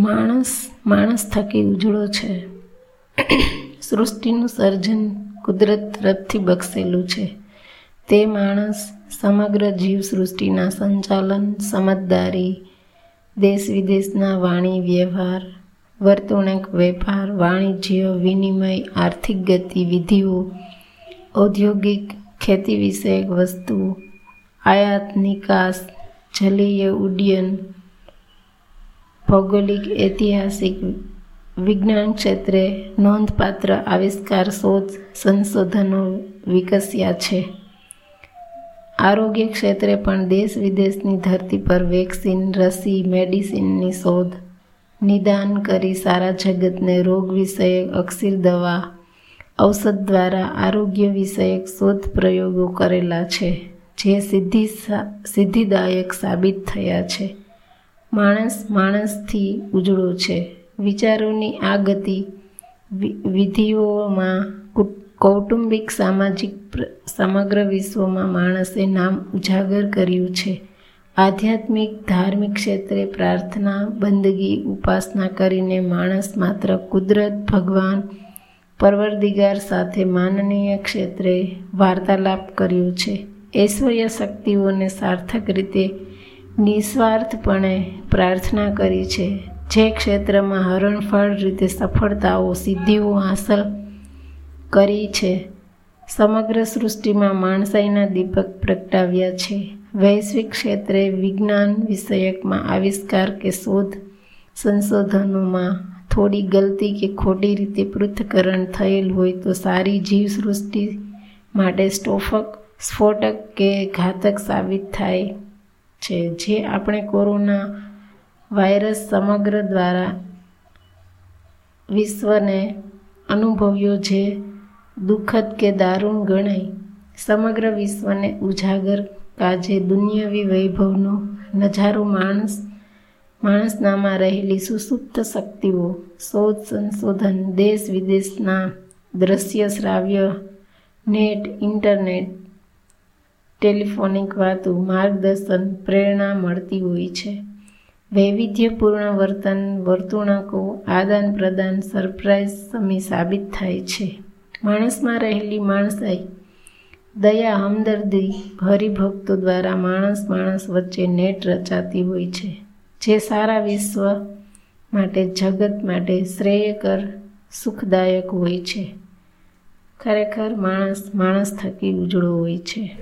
માણસ માણસ થકી ઉજળો છે. સૃષ્ટિનું સર્જન કુદરત તરફથી બક્ષેલું છે. તે માણસ સમગ્ર જીવ સૃષ્ટિના સંચાલન, સમજદારી દેશ વિદેશના વાણી, વ્યવહાર, વર્તણૂક, વેપાર, વાણિજ્ય, વિનિમય, આર્થિક ગતિવિધિઓ ઔદ્યોગિક ખેતી વિષયક વસ્તુ આયાત નિકાસ જલીય ઉડ્ડયન ભૌગોલિક, ઐતિહાસિક, વિજ્ઞાન ક્ષેત્રે નોંધપાત્ર આવિષ્કાર શોધ સંશોધનો વિકસ્યા છે. આરોગ્ય ક્ષેત્રે પણ દેશ વિદેશની ધરતી પર વેક્સિન, રસી, મેડિસિનની શોધ, નિદાન કરી સારા જગતને રોગ વિષયક અક્ષીર દવા, ઔષધ દ્વારા આરોગ્ય વિષયક શોધ પ્રયોગો કરેલા છે, જે સિદ્ધિ સિદ્ધિદાયક સાબિત થયા છે. માણસ માણસથી ઉજળો છે. વિચારોની આ ગતિ વિધિઓમાં કૌટુંબિક સામાજિક સમગ્ર વિશ્વમાં માણસે નામ ઉજાગર કર્યું છે. આધ્યાત્મિક, ધાર્મિક ક્ષેત્રે પ્રાર્થના, બંદગી, ઉપાસના કરીને માણસ માત્ર કુદરત, ભગવાન, પરવરદિગાર સાથે માનનીય ક્ષેત્રે વાર્તાલાપ કર્યો છે. ઐશ્વર્ય શક્તિઓને સાર્થક રીતે નિસ્વાર્થપણે પ્રાર્થના કરી છે. જે ક્ષેત્રમાં હરણફાળ રીતે સફળતાઓ, સિદ્ધિઓ હાંસલ કરી છે. સમગ્ર સૃષ્ટિમાં માણસાઈના દીપક પ્રગટાવ્યા છે. વૈશ્વિક ક્ષેત્રે વિજ્ઞાન વિષયકમાં આવિષ્કાર કે શોધ સંશોધનોમાં થોડી ગલતી કે ખોટી રીતે પૃથ્થકરણ થયેલ હોય તો સારી જીવ સૃષ્ટિ માટે સ્ટોફક સ્ફોટક કે ઘાતક સાબિત થાય. છે, જે આપણે કોરોના વાયરસ સમગ્ર દ્વારા વિશ્વને અનુભવ્યો જે દુઃખદ કે દારૂણ ગણાય, સમગ્ર વિશ્વને ઉજાગર કાજે દુનિયાવી વૈભવનો નજારો માણસ, માણસનામાં રહેલી સુસુપ્ત શક્તિઓ, શોધ, સંશોધન, દેશ વિદેશના દ્રશ્ય, શ્રાવ્ય, નેટ, ઇન્ટરનેટ ટેલિફોનિક વાતો, માર્ગદર્શન, પ્રેરણા મળતી હોય છે. વૈવિધ્યપૂર્ણ વર્તન, વર્તુણકો, આદાન પ્રદાન સરપ્રાઇઝ સમી સાબિત થાય છે. માણસમાં રહેલી માણસાઈ, દયા, હમદર્દી, હરિભક્તો દ્વારા માણસ માણસ વચ્ચે નેટ રચાતી હોય છે. જે સારા વિશ્વ માટે, જગત માટે શ્રેયકર, સુખદાયક હોય છે. ખરેખર માણસ માણસ થકી ઉજળો હોય છે.